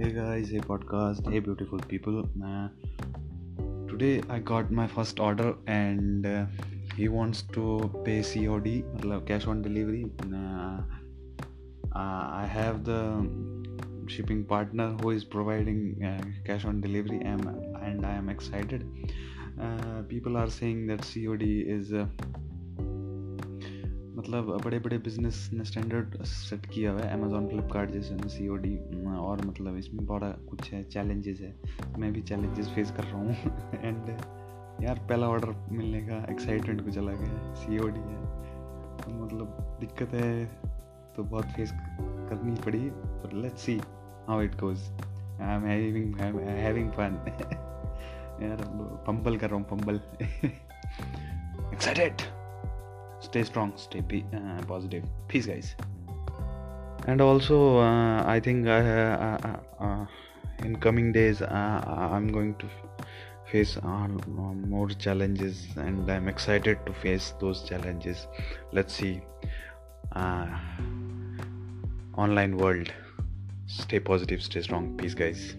Hey guys, hey podcast, hey beautiful people. Uh, today I got my first order and uh, he wants to pay COD, cash on delivery. Uh, I have the shipping partner who is providing uh, cash on delivery, and, and I am excited. Uh, people are saying that COD is uh, मतलब बड़े बड़े business ने standard set किया हुआ है Amazon Flipkart जैसे सी O D और मतलब इसमें बड़ा कुछ है चैलेंजेस है। मैं भी चैलेंजेस फेस कर रहा हूँ। एंड यार, पहला ऑर्डर मिलने का एक्साइटमेंट कुछ अलग है सी ओ डी है। तो मतलब दिक्कत है तो बहुत फेस करनी पड़ी पर let's see how it goes I am having fun यार पंबल कर रहा हूँ पंबल excited stay strong stay uh, positive. Peace guys. And also uh, i think uh, uh, uh, in coming days i'm going to face more challenges and i'm excited to face those challenges. Let's see online world. Stay positive stay strong. Peace guys